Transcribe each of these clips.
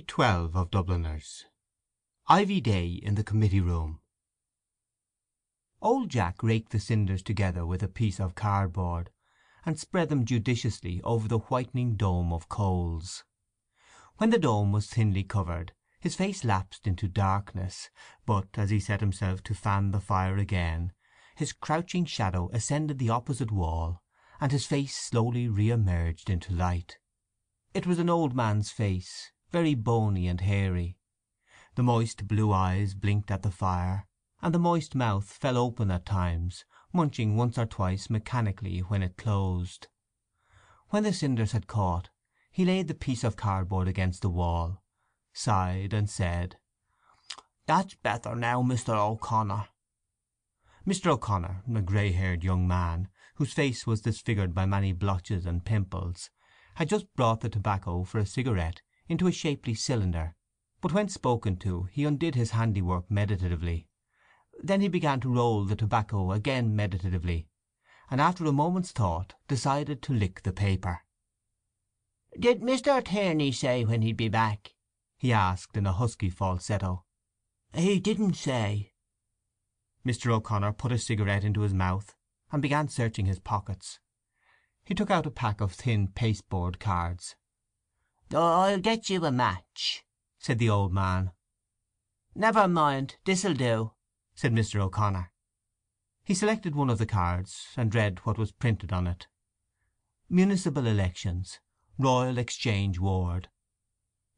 12 of Dubliners Ivy Day in the Committee Room Old Jack raked the cinders together with a piece of cardboard, and spread them judiciously over the whitening dome of coals. When the dome was thinly covered his face lapsed into darkness, but as he set himself to fan the fire again his crouching shadow ascended the opposite wall, and his face slowly re emerged into light. It was an old man's face, very bony and hairy. The moist blue eyes blinked at the fire, and the moist mouth fell open at times, munching once or twice mechanically when it closed. When the cinders had caught he laid the piece of cardboard against the wall, sighed, and said, "That's better now, Mr. O'Connor." Mr. O'Connor, a grey haired young man, whose face was disfigured by many blotches and pimples, had just brought the tobacco for a cigarette into a shapely cylinder, but when spoken to he undid his handiwork meditatively. Then he began to roll the tobacco again meditatively, and after a moment's thought decided to lick the paper. "Did Mr. Tierney say when he'd be back?" he asked in a husky falsetto. "He didn't say." Mr. O'Connor put a cigarette into his mouth, and began searching his pockets. He took out a pack of thin pasteboard cards. "I'll get you a match," said the old man. "Never mind, this'll do," said Mr. O'Connor. He selected one of the cards, and read what was printed on it. Municipal Elections. Royal Exchange Ward.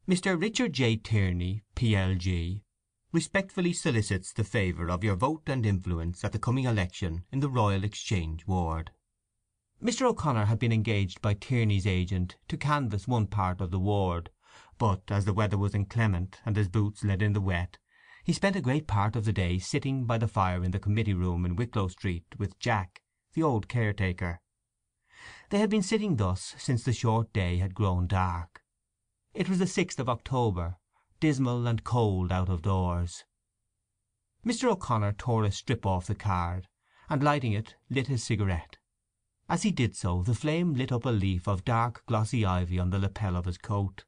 Mr. Richard J. Tierney, P.L.G., respectfully solicits the favour of your vote and influence at the coming election in the Royal Exchange Ward. Mr. O'Connor had been engaged by Tierney's agent to canvass one part of the ward, but as the weather was inclement and his boots let in the wet, he spent a great part of the day sitting by the fire in the committee room in Wicklow Street with Jack, the old caretaker. They had been sitting thus since the short day had grown dark. It was the sixth of October, dismal and cold out of doors. Mr. O'Connor tore a strip off the card, and lighting it lit his cigarette. As he did so the flame lit up a leaf of dark glossy ivy on the lapel of his coat.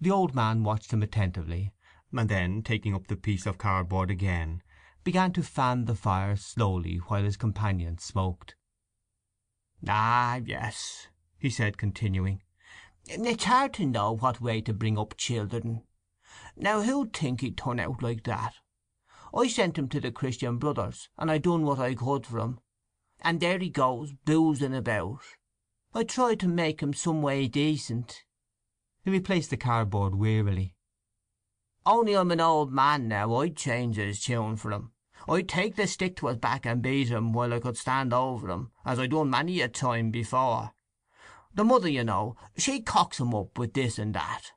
The old man watched him attentively, and then, taking up the piece of cardboard again, began to fan the fire slowly while his companion smoked. "Ah, yes," he said, continuing. "It's hard to know what way to bring up children. Now who'd think he'd turn out like that? I sent him to the Christian Brothers, and I done what I could for him. And there he goes, boozing about. I tried to make him some way decent." He replaced the cardboard wearily. "Only I'm an old man now I'd change his tune for him. I'd take the stick to his back and beat him while I could stand over him, as I'd done many a time before. The mother, you know, she cocks him up with this and that."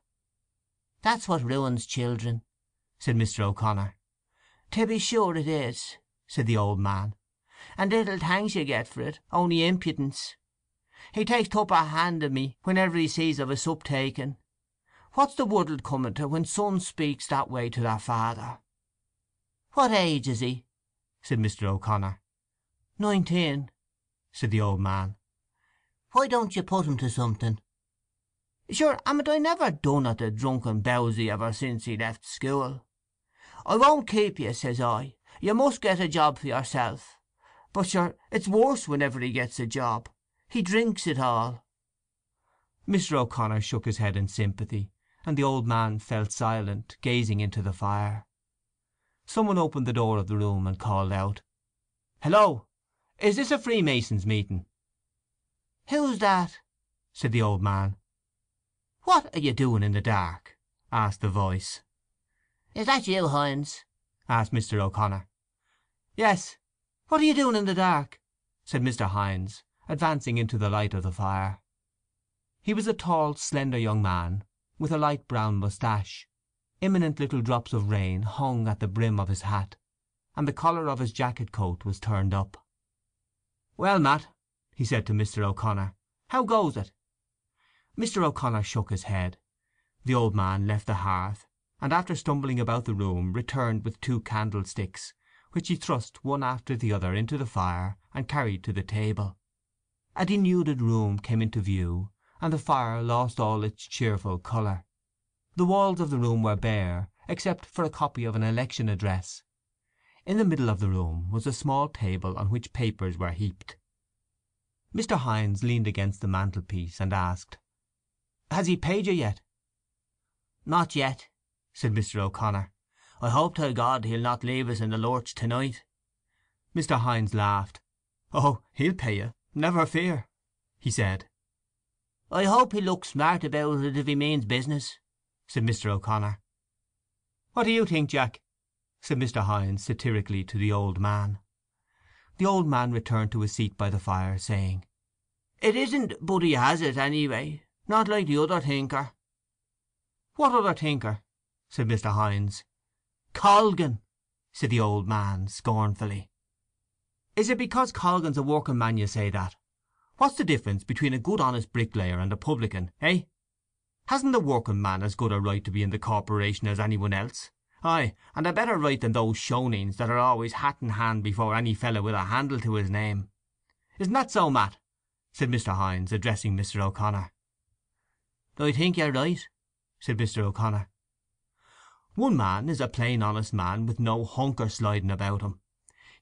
"That's what ruins children," said Mr. O'Connor. "To be sure it is," said the old man. And little thanks you get for it, only impudence. He takes t'upper hand of me whenever he sees of a sup taking. What's the world coming to when sons speaks that way to their father?" "What age is he?" said Mr. O'Connor. "Nineteen," said the old man. "Why don't you put him to something?" "Sure, haven't I never done at the drunken bowsy ever since he left school? 'I won't keep you,' says I. 'You must get a job for yourself. But sure it's worse whenever he gets a job. He drinks it all." Mr. O'Connor shook his head in sympathy, and the old man fell silent, gazing into the fire. Some one opened the door of the room and called out, "Hello! Is this a Freemasons' meeting?" "Who's that?" said the old man. "What are you doing in the dark?" asked the voice. "Is that you, Hynes?" asked Mr. O'Connor. "Yes. What are you doing in the dark?" said Mr. Hynes, advancing into the light of the fire. He was a tall, slender young man, with a light brown moustache. Imminent little drops of rain hung at the brim of his hat, and the collar of his jacket coat was turned up. "Well, Matt," he said to Mr. O'Connor, "how goes it?" Mr. O'Connor shook his head. The old man left the hearth, and after stumbling about the room returned with two candlesticks, which he thrust one after the other into the fire and carried to the table. A denuded room came into view, and the fire lost all its cheerful colour. The walls of the room were bare, except for a copy of an election address. In the middle of the room was a small table on which papers were heaped. Mr. Hynes leaned against the mantelpiece, and asked, "Has he paid you yet?" "Not yet," said Mr. O'Connor. "I hope to God he'll not leave us in the lurch to night." Mr. Hynes laughed. "Oh, he'll pay you, never fear," he said. "I hope he'll look smart about it if he means business," said Mr. O'Connor. "What do you think, Jack?" said Mr. Hynes satirically to the old man. The old man returned to his seat by the fire, saying, "It isn't but he has it, anyway. Not like the other thinker." "What other thinker?" said Mr. Hynes. "Colgan," said the old man scornfully. "Is it because Colgan's a working man you say that? What's the difference between a good honest bricklayer and a publican, eh? Hasn't the working man as good a right to be in the corporation as any one else? Ay, and a better right than those shoneens that are always hat in hand before any fellow with a handle to his name. Isn't that so, Matt?" said Mr. Hynes, addressing Mr. O'Connor. "I think you're right," said Mr. O'Connor. "One man is a plain honest man with no hunker sliding about him.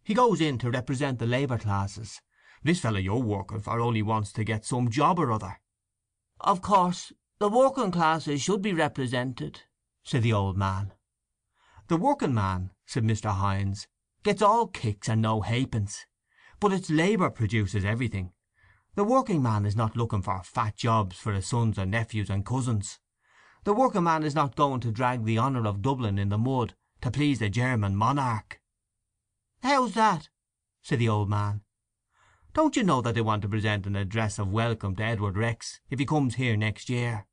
He goes in to represent the labour classes. This fellow you're working for only wants to get some job or other." "Of course the working classes should be represented," said the old man. "The working man," said Mr. Hynes, "gets all kicks and no halfpence. But it's labour produces everything. The working man is not looking for fat jobs for his sons and nephews and cousins. The working man is not going to drag the honour of Dublin in the mud to please the German monarch." "How's that?" said the old man. "Don't you know that they want to present an address of welcome to Edward Rex if he comes here next year?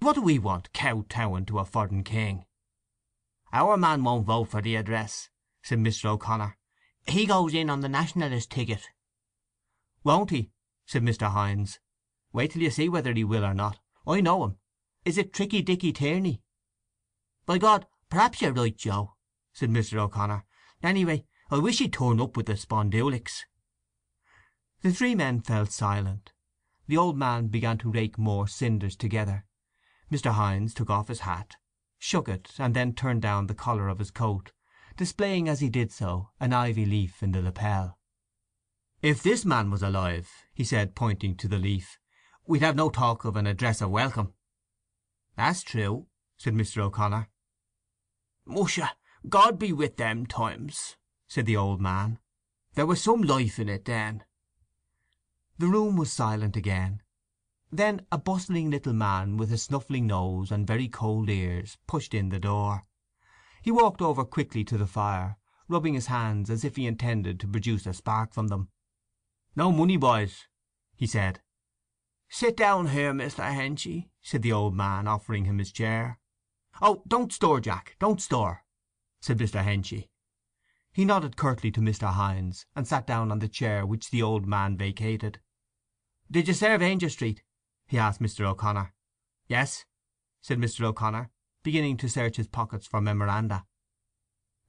What do we want kow‐towing to a foreign king?" "Our man won't vote for the address," said Mr. O'Connor. "He goes in on the Nationalist ticket." "Won't he?" said Mr. Hynes. "Wait till you see whether he will or not. I know him. Is it Tricky Dicky Tierney?" "By God, perhaps you're right, Joe," said Mr. O'Connor. "Anyway, I wish he'd turn up with the spondulics." The three men fell silent. The old man began to rake more cinders together. Mr. Hynes took off his hat, shook it, and then turned down the collar of his coat, displaying as he did so an ivy leaf in the lapel. "If this man was alive," he said, pointing to the leaf, "we'd have no talk of an address of welcome." "That's true," said Mr. O'Connor. "Musha, God be with them times!" said the old man. "There was some life in it then." The room was silent again. Then a bustling little man with a snuffling nose and very cold ears pushed in the door. He walked over quickly to the fire, rubbing his hands as if he intended to produce a spark from them. "No money, boys," he said. "Sit down here, Mr. Henchy," said the old man, offering him his chair. "Oh, don't stir, Jack, don't stir," said Mr. Henchy. He nodded curtly to Mr. Hynes, and sat down on the chair which the old man vacated. "Did you serve Aungier Street?" he asked Mr. O'Connor. "Yes," said Mr. O'Connor, beginning to search his pockets for memoranda.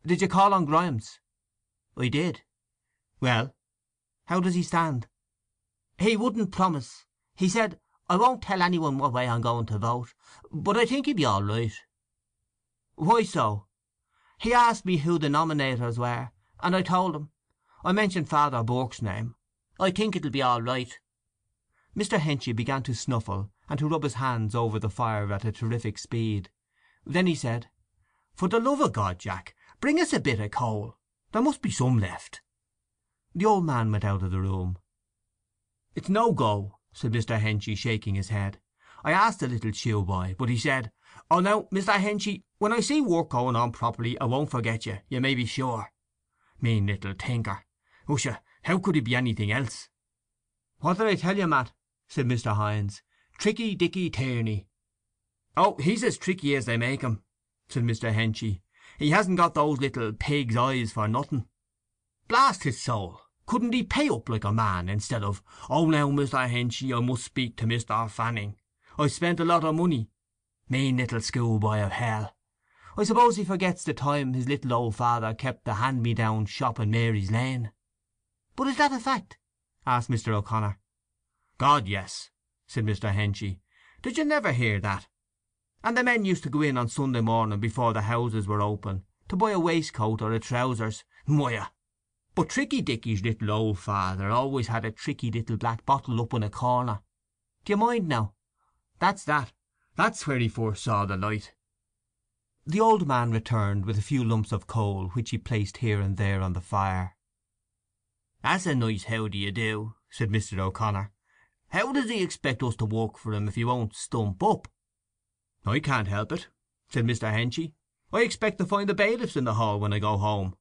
"Did you call on Grimes?" "I did." "Well, how does he stand?" "He wouldn't promise. He said, 'I won't tell any one what way I'm going to vote, but I think he'll be all right.'" "Why so?" "He asked me who the nominators were, and I told him. I mentioned Father Burke's name. I think it'll be all right." Mr. Henchy began to snuffle and to rub his hands over the fire at a terrific speed. Then he said, "For the love of God, Jack, bring us a bit of coal. There must be some left." The old man went out of the room. "It's no go," said Mr. Henchy, shaking his head. "I asked the little shoe boy, but he said, 'Oh now, Mr. Henchy, when I see work going on properly I won't forget you, you may be sure.' Mean little tinker! Usha, how could he be anything else?" "What did I tell you, Matt?" said Mr. Hynes. "Tricky Dicky Tierney." "Oh, he's as tricky as they make 'em," said Mr. Henchy. "He hasn't got those little pig's eyes for nothing. Blast his soul, couldn't he pay up like a man, instead of, 'Oh now, Mr. Henchy, I must speak to Mr. Fanning. I've spent a lot of money.' Mean little schoolboy of hell! I suppose he forgets the time his little old father kept the hand-me-down shop in Mary's Lane." "But is that a fact?" asked Mr. O'Connor. "God, yes," said Mr. Henchy. "Did you never hear that? And the men used to go in on Sunday morning before the houses were open, to buy a waistcoat or a trousers. Moya! But Tricky Dicky's little old father always had a tricky little black bottle up in a corner. Do you mind now? That's that. That's where he first saw the light." The old man returned with a few lumps of coal which he placed here and there on the fire. "That's a nice how do you do," said Mr. O'Connor. "How does he expect us to work for him if he won't stump up?" "I can't help it," said Mr. Henchy. "I expect to find the bailiffs in the hall when I go home."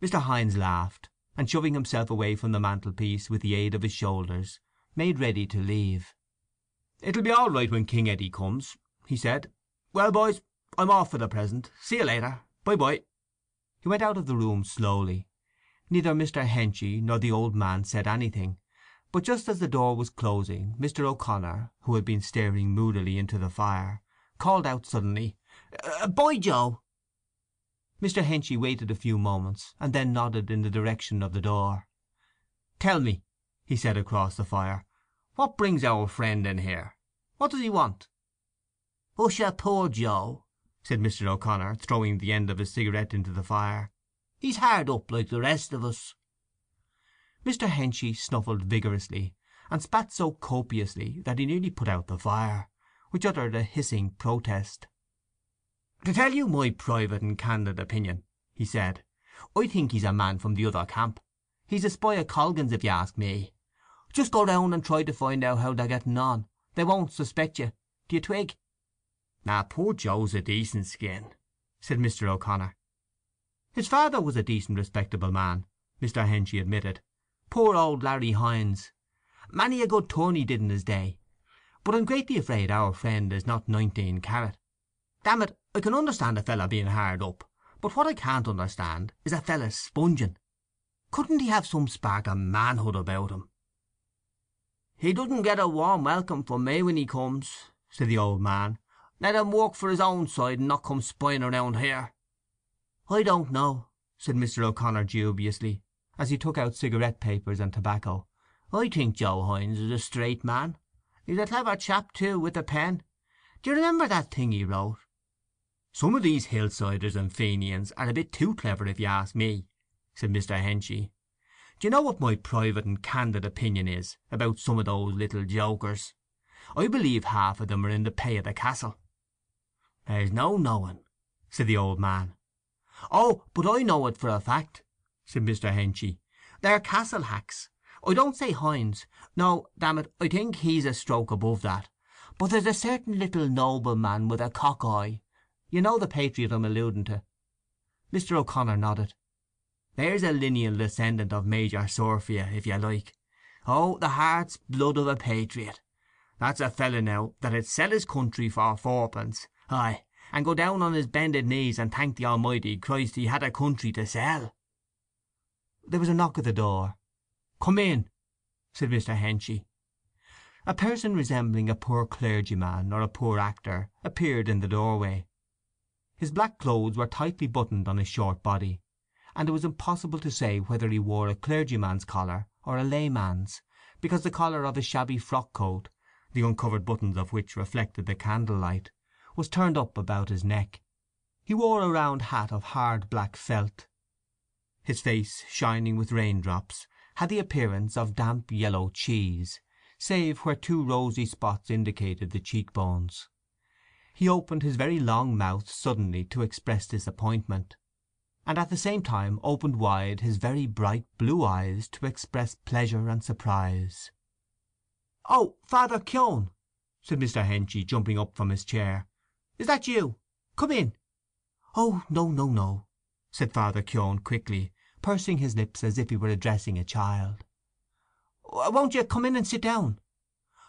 Mr. Hynes laughed, and shoving himself away from the mantelpiece with the aid of his shoulders, made ready to leave. "It'll be all right when King Eddie comes," he said. "Well, boys, I'm off for the present. See you later. Bye bye." He went out of the room slowly. Neither Mr. Henchy nor the old man said anything, but just as the door was closing Mr. O'Connor, who had been staring moodily into the fire, called out suddenly, uh, "Bye, Joe!" Mr. Henchy waited a few moments, and then nodded in the direction of the door. "Tell me," he said across the fire, "what brings our friend in here? What does he want?" Oh, "Usha poor Joe," said Mr. O'Connor, throwing the end of his cigarette into the fire. "He's hard up like the rest of us." Mr. Henchy snuffled vigorously, and spat so copiously that he nearly put out the fire, which uttered a hissing protest. "To tell you my private and candid opinion," he said, "I think he's a man from the other camp. He's a spy of Colgan's, if you ask me. Just go round and try to find out how they're getting on. They won't suspect you. Do you twig?" "Ah, poor Joe's a decent skin," said Mr. O'Connor. "His father was a decent respectable man," Mr. Henchy admitted. "Poor old Larry Hynes. Many a good turn he did in his day. But I'm greatly afraid our friend is not nineteen carat. Damn it, I can understand a feller being hard up, but what I can't understand is a feller sponging. Couldn't he have some spark of manhood about him?" "He doesn't get a warm welcome from me when he comes," said the old man. "Let him work for his own side, and not come spying around here." "I don't know," said Mr. O'Connor dubiously, as he took out cigarette papers and tobacco. "I think Joe Hynes is a straight man. He's a clever chap, too, with the pen. Do you remember that thing he wrote? "Some of these hillsiders and Fenians are a bit too clever, if you ask me," said Mr. Henchy. "Do you know what my private and candid opinion is about some of those little jokers? I believe half of them are in the pay of the castle." "There's no knowing," said the old man. "Oh, but I know it for a fact," said Mr. Henchy. "They're castle hacks. I don't say Hynes. No, damn it, I think he's a stroke above that. But there's a certain little nobleman with a cock eye. You know the patriot I'm alluding to?" Mr. O'Connor nodded. "There's a lineal descendant of Major Surfia, if you like. Oh, the heart's blood of a patriot. That's a feller now that'd sell his country for fourpence, aye, and go down on his bended knees and thank the Almighty Christ he had a country to sell." There was a knock at the door. "Come in," said Mr. Henchy. A person resembling a poor clergyman or a poor actor appeared in the doorway. His black clothes were tightly buttoned on his short body, and it was impossible to say whether he wore a clergyman's collar or a layman's, because the collar of his shabby frock coat, the uncovered buttons of which reflected the candlelight, was turned up about his neck. He wore a round hat of hard black felt. His face, shining with raindrops, had the appearance of damp yellow cheese, save where two rosy spots indicated the cheek bones. He opened his very long mouth suddenly to express disappointment, and at the same time opened wide his very bright blue eyes to express pleasure and surprise. "Oh, Father Keon!" said Mr. Henchy, jumping up from his chair. "Is that you? Come in." "Oh no, no, no," said Father Keon quickly, pursing his lips as if he were addressing a child. "Won't you come in and sit down?"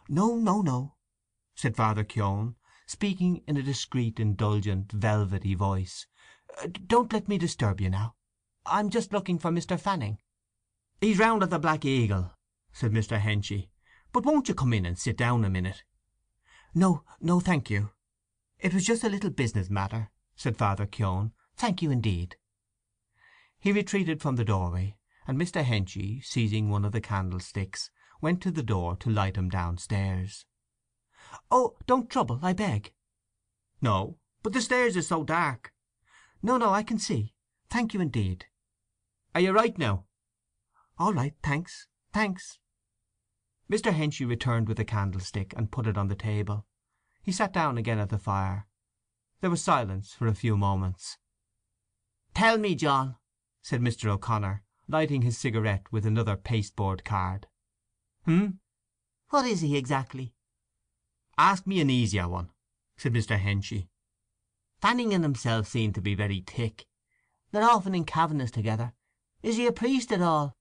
"No, no, no," said Father Keon, speaking in a discreet, indulgent, velvety voice. Uh, "Don't let me disturb you now. I'm just looking for Mr. Fanning." "He's round at the Black Eagle," said Mr. Henchy. "But won't you come in and sit down a minute?" "No, no, thank you. It was just a little business matter," said Father Keon. "Thank you indeed." He retreated from the doorway, and Mr. Henchy, seizing one of the candlesticks, went to the door to light him downstairs. "Oh, don't trouble, I beg!" "No. But the stairs is so dark." "No, no, I can see. Thank you indeed." "Are you right now?" "All right, thanks, thanks." Mr. Henchy returned with the candlestick, and put it on the table. He sat down again at the fire. There was silence for a few moments. "Tell me, John," said Mr. O'Connor, lighting his cigarette with another pasteboard card. "H'm?" "What is he exactly?" "Ask me an easier one," said Mr. Henchy. "Fanning and himself seem to be very thick. They're often in Kavanagh's together. Is he a priest at all?"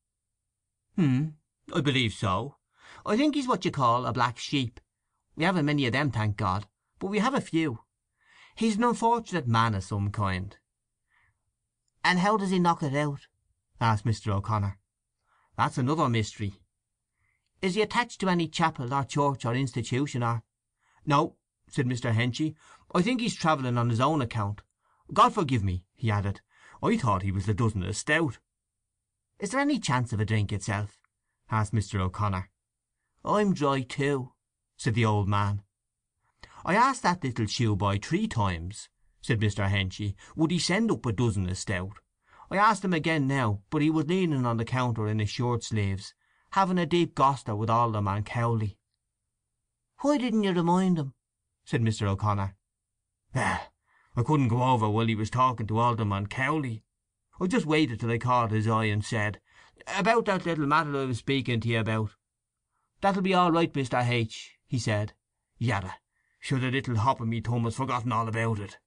"H'm. I believe so. I think he's what you call a black sheep. We haven't many of them, thank God, but we have a few. He's an unfortunate man of some kind." "And how does he knock it out?" asked Mr. O'Connor. "That's another mystery." "Is he attached to any chapel or church or institution, or—" "No," said Mr. Henchy. "I think he's travelling on his own account. God forgive me," he added, "I thought he was the dozen of stout." "Is there any chance of a drink itself?" asked Mr. O'Connor. "I'm dry too," said the old man. "I asked that little shoe boy three times," said Mr. Henchy, would he send up a dozen of stout. I asked him again now, but he was leaning on the counter in his shirt sleeves, having a deep goster with Alderman Cowley." "Why didn't you remind him?" said Mr. O'Connor. "Well, I couldn't go over while he was talking to Alderman Cowley. I just waited till I caught his eye, and said, 'About that little matter I was speaking to you about.' 'That'll be all right, Mr. H,' he said. Yadda! Sure the little hop of me thumb has forgotten all about it."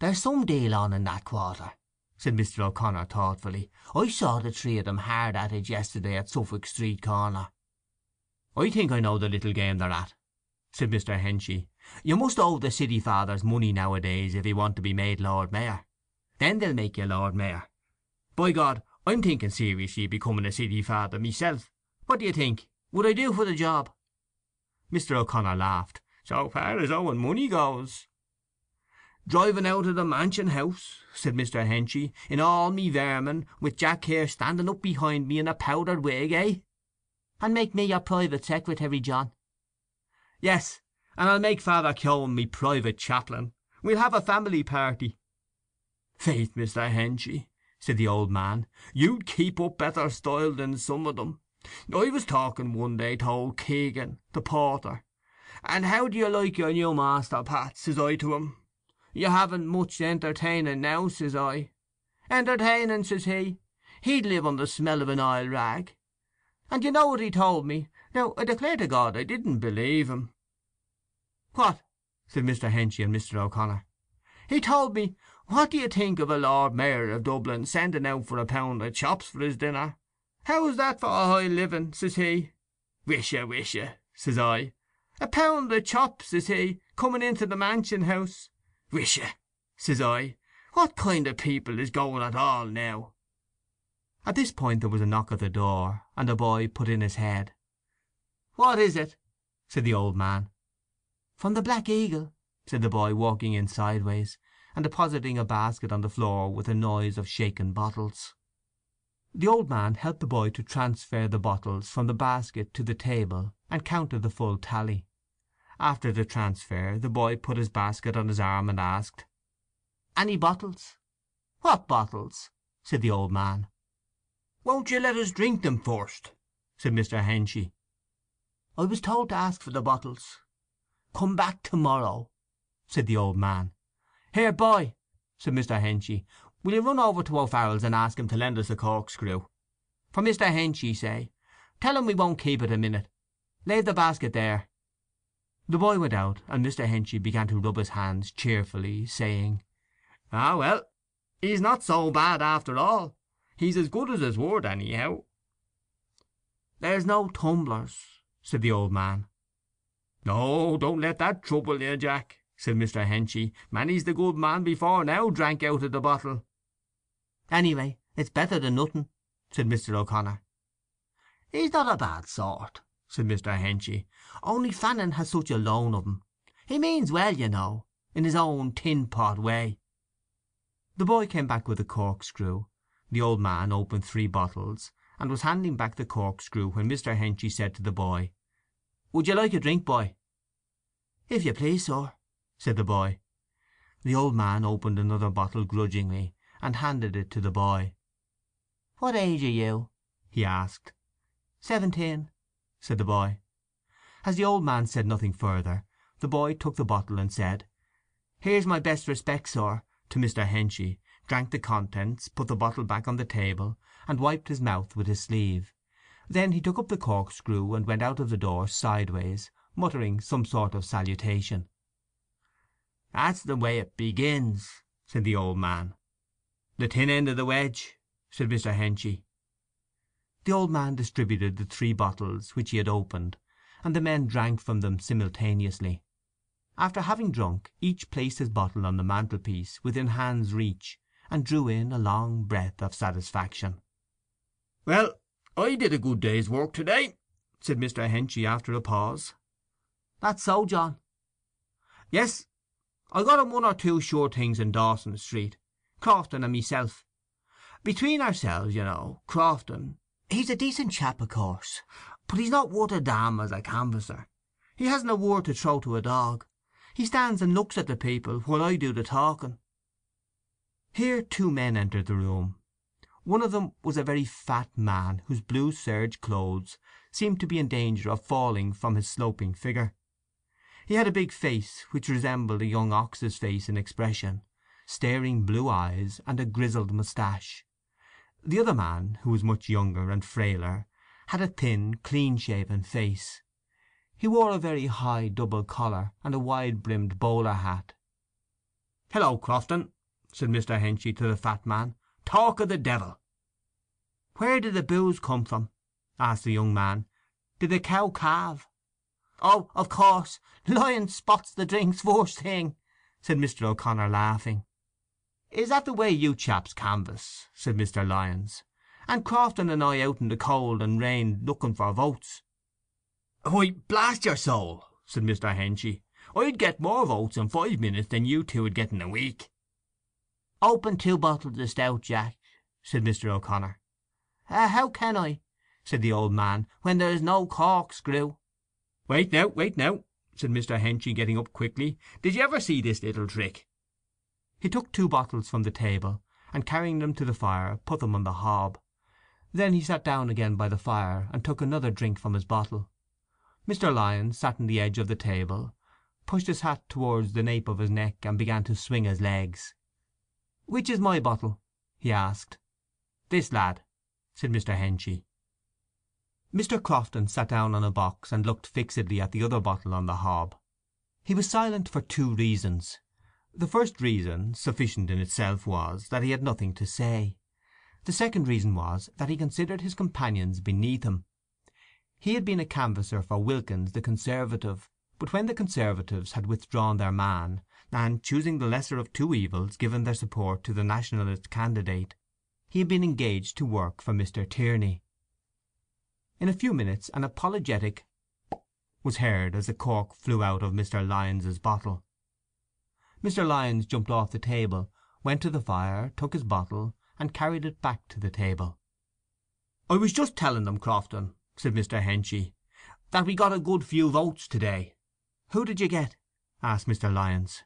"There's some deal on in that quarter," said Mr. O'Connor thoughtfully. "I saw the three of them hard at it yesterday at Suffolk Street corner." "I think I know the little game they're at," said Mr. Henchy. "You must owe the city fathers money nowadays if you want to be made Lord Mayor. Then they'll make you Lord Mayor. By God, I'm thinking seriously of becoming a city father myself. What do you think? Would I do for the job?" Mr. O'Connor laughed. "So far as owing money goes." "Driving out of the Mansion House," said Mr. Henchy, "in all me vermin, with Jack here standing up behind me in a powdered wig, eh?" "And make me your private secretary, John." "Yes, and I'll make Father Keon me private chaplain. We'll have a family party." "Faith, Mr. Henchy," said the old man, "you'd keep up better style than some of them. I was talking one day to old Keegan, the porter, and how do you like your new master, Pat?' says I to him. 'You haven't much entertaining now,' says I. 'Entertaining,' says he. 'He'd live on the smell of an oil rag.' And you know what he told me. Now I declare to God I didn't believe him." "What?" said Mr. Henchy and Mr. O'Connor. "He told me, what do you think of a Lord Mayor of Dublin sending out for a pound of chops for his dinner? How's that for a high living, says he. Wish you, wish you, says I. A pound of chops, says he, coming into the Mansion House. Wish you, says I. What kind of people is going at all now?" At this point there was a knock at the door, and a boy put in his head. "What is it?" said the old man. "From the Black Eagle," said the boy, walking in sideways, and depositing a basket on the floor with a noise of shaken bottles. The old man helped the boy to transfer the bottles from the basket to the table, and counted the full tally. After the transfer the boy put his basket on his arm and asked, "Any bottles?" "What bottles?" said the old man. "Won't you let us drink them first?" said Mr. Henchy. "I was told to ask for the bottles." "Come back to morrow," said the old man. "Here, boy," said Mr. Henchy, "will you run over to O'Farrell's and ask him to lend us a corkscrew? For Mr. Henchy, say. Tell him we won't keep it a minute. Leave the basket there." The boy went out, and Mr. Henchy began to rub his hands cheerfully, saying, "Ah, well, he's not so bad after all. He's as good as his word, anyhow." "There's no tumblers," said the old man. "No, don't let that trouble you, Jack," said Mr. Henchy. "Many's the good man before now drank out of the bottle." "Anyway, it's better than nothing," said Mr. O'Connor. "He's not a bad sort," said Mr. Henchy. "Only Fanning has such a loan of him. He means well, you know, in his own tin pot way." The boy came back with a corkscrew. The old man opened three bottles, and was handing back the corkscrew when Mr. Henchy said to the boy, "Would you like a drink, boy?" "If you please, sir," said the boy. The old man opened another bottle grudgingly, and handed it to the boy. "What age are you?" he asked. "Seventeen," said the boy. As the old man said nothing further, the boy took the bottle and said, "Here's my best respects, sir," to Mr. Henchy, drank the contents, put the bottle back on the table, and wiped his mouth with his sleeve. Then he took up the corkscrew and went out of the door sideways, muttering some sort of salutation. "That's the way it begins," said the old man. "The thin end of the wedge," said Mr. Henchy. The old man distributed the three bottles which he had opened, and the men drank from them simultaneously. After having drunk, each placed his bottle on the mantelpiece within hand's reach, and drew in a long breath of satisfaction. "Well, I did a good day's work to day," said Mr. Henchy after a pause. "That's so, John." "Yes. I got him one or two sure things in Dawson Street, Crofton and myself. Between ourselves, you know, Crofton, he's a decent chap, of course, but he's not worth a damn as a canvasser. He hasn't a word to throw to a dog. He stands and looks at the people, while I do the talking." Here two men entered the room. One of them was a very fat man whose blue serge clothes seemed to be in danger of falling from his sloping figure. He had a big face which resembled a young ox's face in expression, staring blue eyes, and a grizzled moustache. The other man, who was much younger and frailer, had a thin, clean shaven face. He wore a very high double collar and a wide brimmed bowler hat. "Hello, Crofton," said Mr. Henchy to the fat man. Talk of the devil!" "Where did the booze come from?" asked the young man. "Did the cow calve?" "Oh, of course. Lyons spots the drinks first thing," said Mr. O'Connor, laughing. "Is that the way you chaps canvass?" said Mr. Lyons. "And Crofton and I out in the cold and rain looking for votes?" "Why, blast your soul," said Mr. Henchy, "I'd get more votes in five minutes than you two would get in a week." "Open two bottles of stout, Jack," said Mr. O'Connor. "Uh, how can I," said the old man, "when there is no corkscrew?" "Wait now, wait now," said Mr. Henchy, getting up quickly. "Did you ever see this little trick?" He took two bottles from the table, and carrying them to the fire put them on the hob. Then he sat down again by the fire, and took another drink from his bottle. Mr. Lyons sat on the edge of the table, pushed his hat towards the nape of his neck, and began to swing his legs. "Which is my bottle?" he asked. "This lad," said Mr. Henchy. Mr. Crofton sat down on a box and looked fixedly at the other bottle on the hob. He was silent for two reasons. The first reason, sufficient in itself, was that he had nothing to say. The second reason was that he considered his companions beneath him. He had been a canvasser for Wilkins the Conservative, but when the Conservatives had withdrawn their man, and, choosing the lesser of two evils, given their support to the Nationalist candidate, he had been engaged to work for Mr. Tierney. In a few minutes an apologetic was heard as the cork flew out of Mr. Lyons's bottle. Mr. Lyons jumped off the table, went to the fire, took his bottle, and carried it back to the table. "I was just telling them, Crofton," said Mr. Henchy, "that we got a good few votes to day." "Who did you get?" asked Mr. Lyons.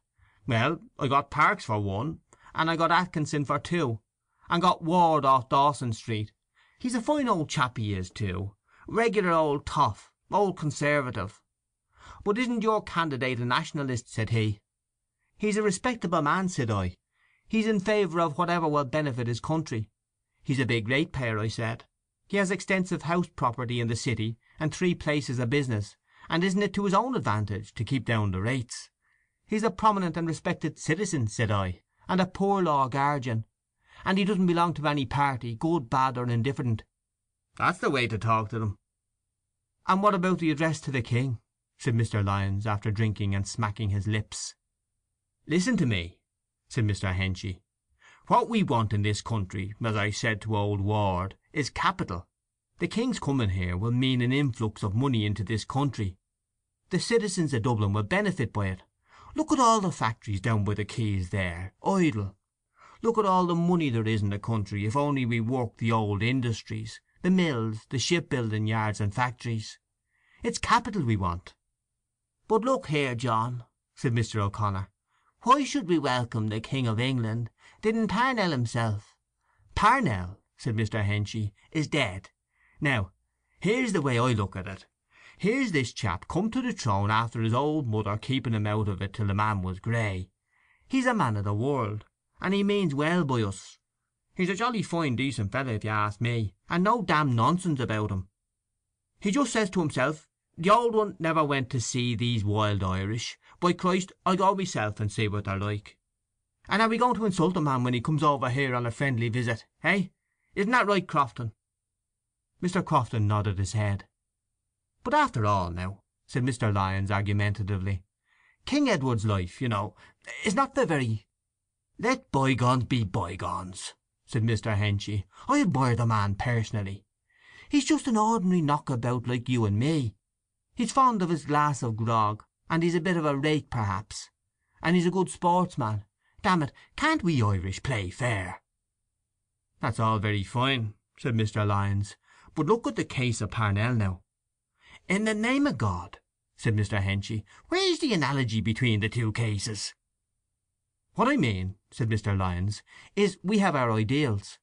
"Well, I got Parkes for one, and I got Atkinson for two, and got Ward off Dawson Street. He's a fine old chap, he is, too. Regular old toff, old Conservative. 'But isn't your candidate a Nationalist?' said he. 'He's a respectable man,' said I. 'He's in favour of whatever will benefit his country.' 'He's a big ratepayer,' I said. 'He has extensive house property in the city, and three places of business, and isn't it to his own advantage to keep down the rates?' He's a prominent and respected citizen, said I, and a poor law guardian. And he doesn't belong to any party, good, bad, or indifferent. That's the way to talk to them. And what about the address to the king? said Mr. Lyons, after drinking and smacking his lips. Listen to me, said Mr. Henchy. What we want in this country, as I said to old Ward, is capital. The king's coming here will mean an influx of money into this country. The citizens of Dublin will benefit by it. Look at all the factories down by the quays there, idle. Look at all the money there is in the country if only we work the old industries, the mills, the shipbuilding yards and factories. It's capital we want." "But look here, John," said Mr. O'Connor. Why should we welcome the King of England? Didn't Parnell himself—" "Parnell," said Mr. Henchy, "is dead. Now, here's the way I look at it. Here's this chap come to the throne after his old mother keeping him out of it till the man was grey. He's a man of the world, and he means well by us. He's a jolly fine decent fellow if you ask me, and no damn nonsense about him. He just says to himself, 'The old one never went to see these wild Irish. By Christ, I'll go myself and see what they're like.' And are we going to insult a man when he comes over here on a friendly visit, hey? Isn't that right, Crofton?" Mr. Crofton nodded his head. "But after all, now," said Mr. Lyons argumentatively, "King Edward's life, you know, is not the very—" "Let bygones be bygones," said Mr. Henchy. "I admire the man personally. He's just an ordinary knockabout like you and me. He's fond of his glass of grog, and he's a bit of a rake perhaps. And he's a good sportsman. Damn it, can't we Irish play fair?" "That's all very fine," said Mr. Lyons. "But look at the case of Parnell now." "In the name of God," said Mr. Henchy, "where's the analogy between the two cases?" "What I mean," said Mr. Lyons, "is we have our ideals.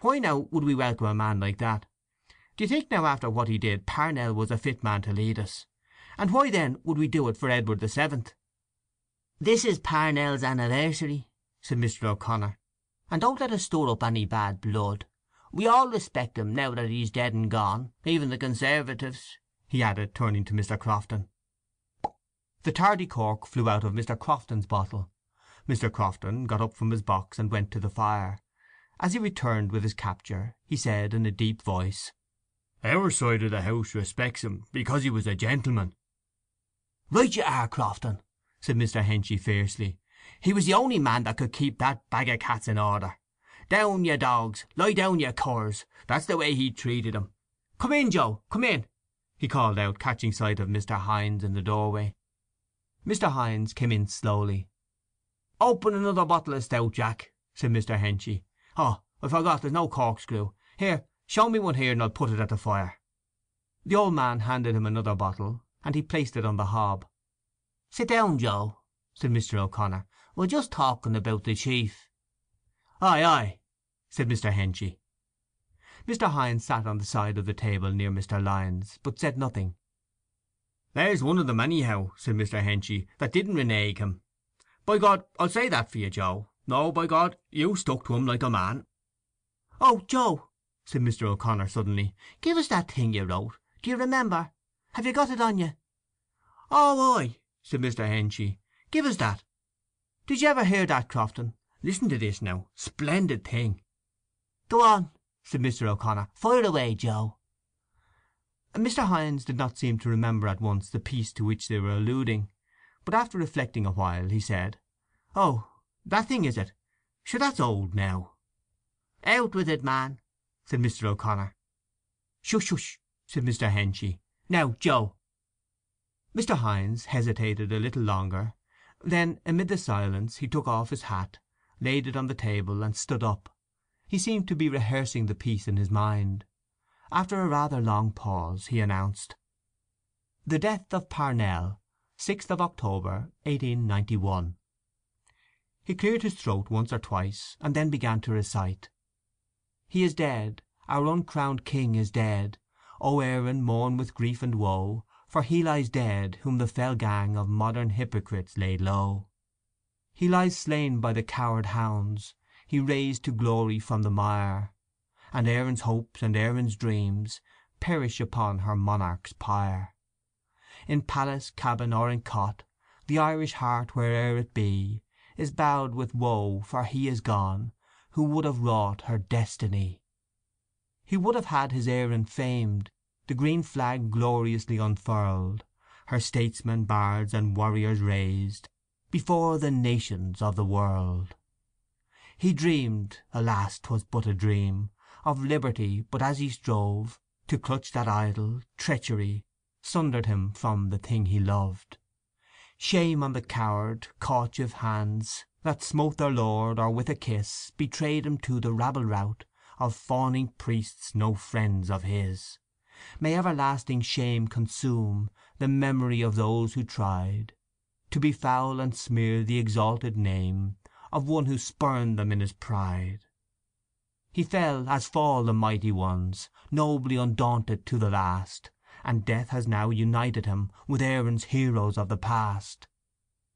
Why, now, would we welcome a man like that? Do you think now after what he did Parnell was a fit man to lead us? And why then would we do it for Edward the Seventh?" "This is Parnell's anniversary," said Mr. O'Connor, "and don't let us stir up any bad blood. We all respect him now that he's dead and gone, even the Conservatives," he added, turning to Mr. Crofton. The tardy cork flew out of Mr. Crofton's bottle. Mr. Crofton got up from his box and went to the fire. As he returned with his capture he said in a deep voice, "Our side of the house respects him because he was a gentleman." "Right you are, Crofton," said Mr. Henchy fiercely. "He was the only man that could keep that bag of cats in order. Down, ye dogs! Lie down, ye curs! That's the way he treated 'em. Come in, Joe, come in!" He called out, catching sight of Mr. Hynes in the doorway. Mr. Hynes came in slowly. "Open another bottle of stout, Jack," said Mr. Henchy. "Oh, I forgot there's no corkscrew. Here, show me one here, and I'll put it at the fire." The old man handed him another bottle, and he placed it on the hob. "Sit down, Joe," said Mr. O'Connor. "We're just talking about the chief." "Aye, aye," said Mr. Henchy. Mr. Hynes sat on the side of the table near Mr. Lyons, but said nothing. "There's one of them, anyhow," said Mr. Henchy, "that didn't renege him. By God, I'll say that for you, Joe. No, by God, you stuck to him like a man." "Oh, Joe," said Mr. O'Connor suddenly, "give us that thing you wrote. Do you remember? Have you got it on you?" "Oh, aye," said Mr. Henchy. "Give us that. Did you ever hear that, Crofton? Listen to this now. Splendid thing." "Go on," said Mr. O'Connor. "Fire away, Joe." Mr. Hynes did not seem to remember at once the piece to which they were alluding. But after reflecting a while he said, "Oh, that thing is it? Sure that's old now." "Out with it, man," said Mr. O'Connor. "Shush, shush," said Mr. Henchy. "Now, Joe." Mr. Hynes hesitated a little longer; then, amid the silence, he took off his hat, laid it on the table, and stood up. He seemed to be rehearsing the piece in his mind. After a rather long pause he announced: "The Death of Parnell, 6th of October, 1891." He cleared his throat once or twice, and then began to recite: He is dead, our uncrowned king is dead. O Erin, mourn with grief and woe, For he lies dead whom the fell gang Of modern hypocrites laid low. He lies slain by the coward hounds, He raised to glory from the mire, And Erin's hopes and Erin's dreams Perish upon her monarch's pyre. In palace, cabin, or in cot, The Irish heart where'er it be, Is bowed with woe, for he is gone Who would have wrought her destiny. He would have had his Erin famed, The green flag gloriously unfurled, Her statesmen, bards, and warriors raised Before the nations of the world. He dreamed (alas, 'twas but a dream) Of liberty, but as he strove To clutch that idol, treachery Sundered him from the thing he loved. Shame on the coward, caitiff hands That smote their lord, or with a kiss Betrayed him to the rabble rout Of fawning priests no friends of his. May everlasting shame consume The memory of those who tried to befoul and smear the exalted name Of one who spurned them in his pride. He fell as fall the mighty ones, Nobly undaunted to the last, And death has now united him With Erin's heroes of the past.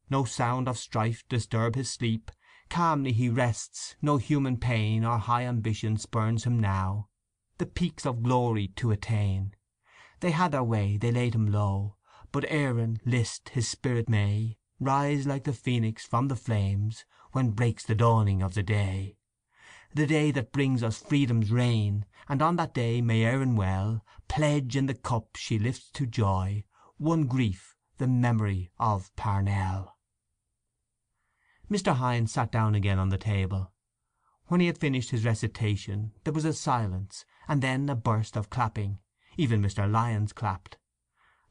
No sound of strife disturb his sleep, Calmly he rests, no human pain Or high ambition spurns him now The peaks of glory to attain. They had their way, they laid him low, But Erin list his spirit may Rise like the phoenix from the flames When breaks the dawning of the day. The day that brings us freedom's reign, And on that day may Erin well Pledge in the cup she lifts to joy One grief, the memory of Parnell. Mr. Hynes sat down again on the table. When he had finished his recitation there was a silence, and then a burst of clapping. Even Mr. Lyons clapped.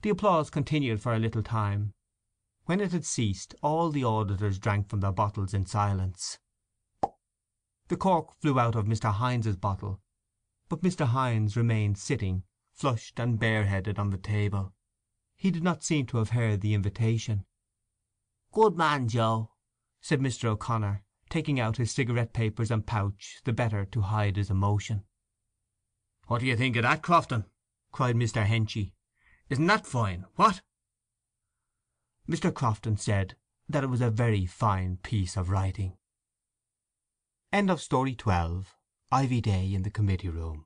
The applause continued for a little time. When it had ceased all the auditors drank from their bottles in silence. The cork flew out of Mr. Hynes's bottle, but Mr. Hynes remained sitting, flushed and bareheaded, on the table. He did not seem to have heard the invitation. "Good man, Joe," said Mr. O'Connor, taking out his cigarette papers and pouch the better to hide his emotion. "What do you think of that, Crofton?" cried Mr. Henchy. "Isn't that fine, what?" Mr. Crofton said that it was a very fine piece of writing. End of Story 12 Ivy Day in the Committee Room